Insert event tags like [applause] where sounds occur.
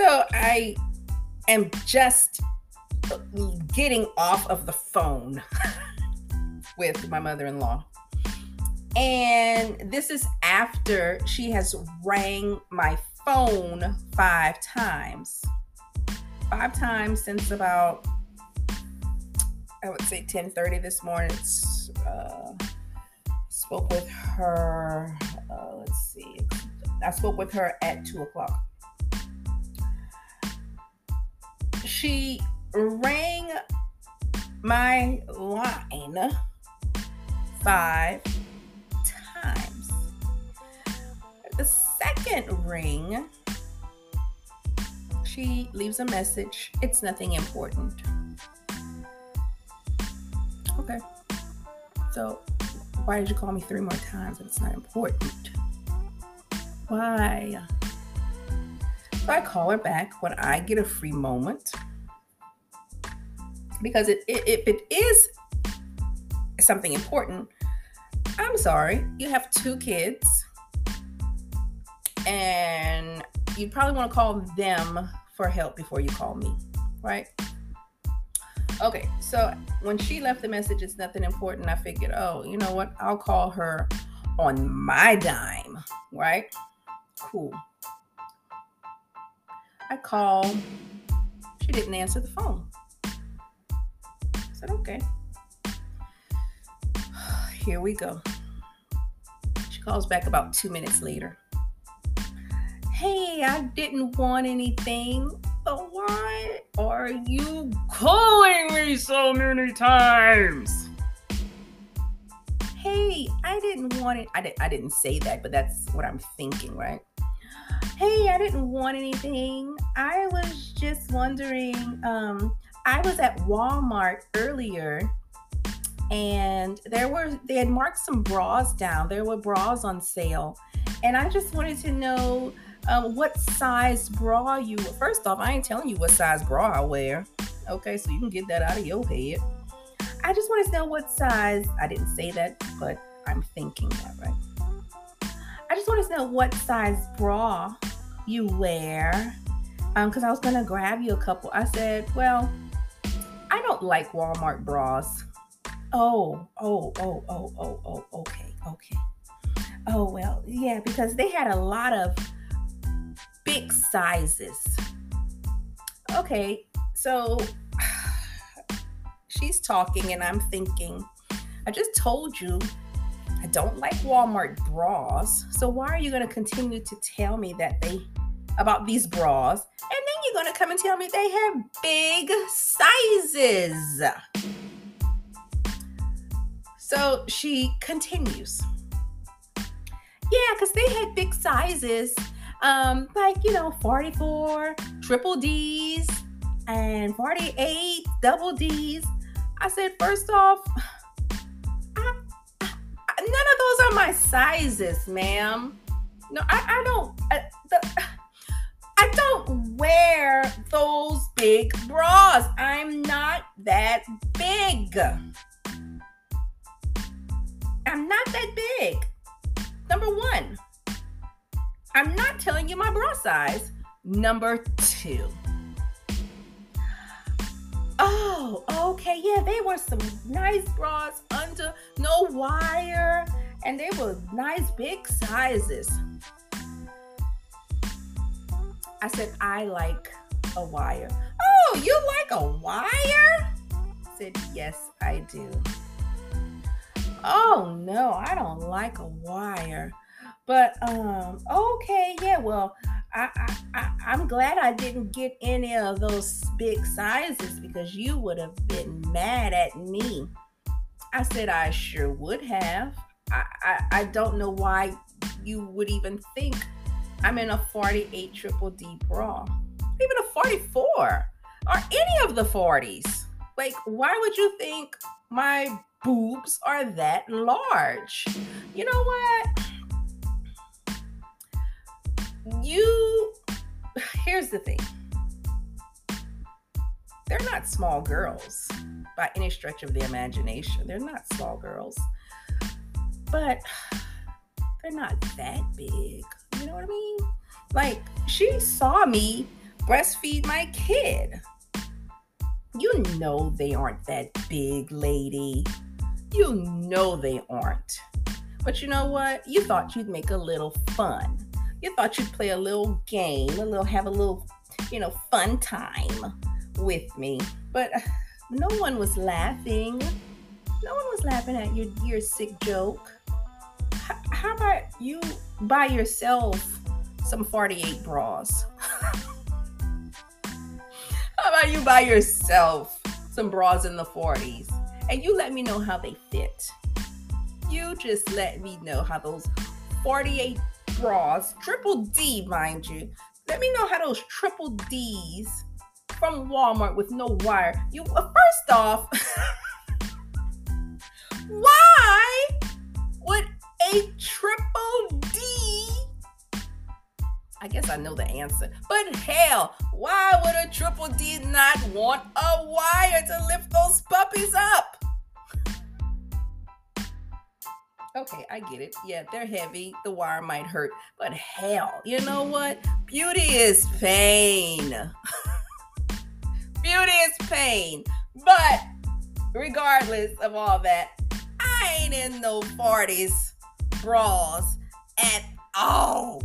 So I am just getting off of the phone [laughs] with my mother in law. And this is after she has rang my phone five times. Five times since about I would say 10:30 this morning. It's, Uh, spoke with her. Uh, let's see. I spoke with her at two o'clock. She rang my line five times. The second ring, she leaves a message. It's nothing important. Okay. So, why did you call me three more times if it's not important? Why? So I call her back when I get a free moment. Because it, it, if it is something important, I'm sorry, you have two kids, and you probably want to call them for help before you call me, right? Okay, so when she left the message, it's nothing important. I figured, oh, you know what? I'll call her on my dime, right? Cool. I called. She didn't answer the phone. I said, okay. [sighs] Here we go. She calls back about two minutes later. Hey, I didn't want anything. But why are you calling me so many times? Hey, I didn't want it. I, did, I didn't say that, but that's what I'm thinking, right? Hey, I didn't want anything. I was just wondering. Um, I was at Walmart earlier and there were they had marked some bras down. There were bras on sale. And I just wanted to know um, what size bra you first off i ain't telling you what size bra i wear okay so you can get that out of your head i just want to know what size i didn't say that but i'm thinking that right i just want to know what size bra you wear um because i was gonna grab you a couple i said well i don't like walmart bras oh oh oh oh oh oh okay okay oh well yeah because they had a lot of big sizes. Okay, so [sighs] she's talking, and I'm thinking, I just told you I don't like Walmart bras. So why are you going to continue to tell me that they about these bras? And then you're to come and tell me they have big sizes. So she continues. Yeah, because they had big sizes um, like, you know, 44 triple D's and 48 double D's. I said, first off, I, I, none of those are my sizes, ma'am. No, I, I don't. I, the, big bras. I'm not that big. I'm not that big. Number one. I'm not telling you my bra size. Number two. Oh, okay. Yeah, they were some nice bras under no wire, and they were nice big sizes. I said, I like a wire. Oh, you like a wire? I said, yes, I do. Oh, no, I don't like a wire. But um, okay, yeah. Well, I, I, I I'm glad I didn't get any of those big sizes because you would have been mad at me. I said I sure would have. I, I, I don't know why you would even think I'm in a 48 triple D bra, even a 44 or any of the 40s. Like, why would you think my boobs are that large? You know what? you here's the thing they're not small girls by any stretch of the imagination they're not small girls but they're not that big you know what i mean like she saw me breastfeed my kid. You know they aren't that big, lady. You know they aren't. But you know what? You thought you'd make a little fun. You thought you'd play a little game, a little have a little, you know, fun time with me. But no one was laughing. No one was laughing at your your sick joke. How about you buy yourself some 48 bras? You buy yourself some bras in the 40s and you let me know how they fit? you just let me know how those 48 bras, triple D, mind you, let me know how those triple D's from Walmart with no wire. You uh, first off, [laughs] why would a I guess I know the answer, but hell, why would a triple D not want a wire to lift those puppies up? Okay, I get it. Yeah, they're heavy. The wire might hurt. But hell, you know what? Beauty is pain. [laughs] Beauty is pain. But regardless of all that, I ain't in no 40s bras at all.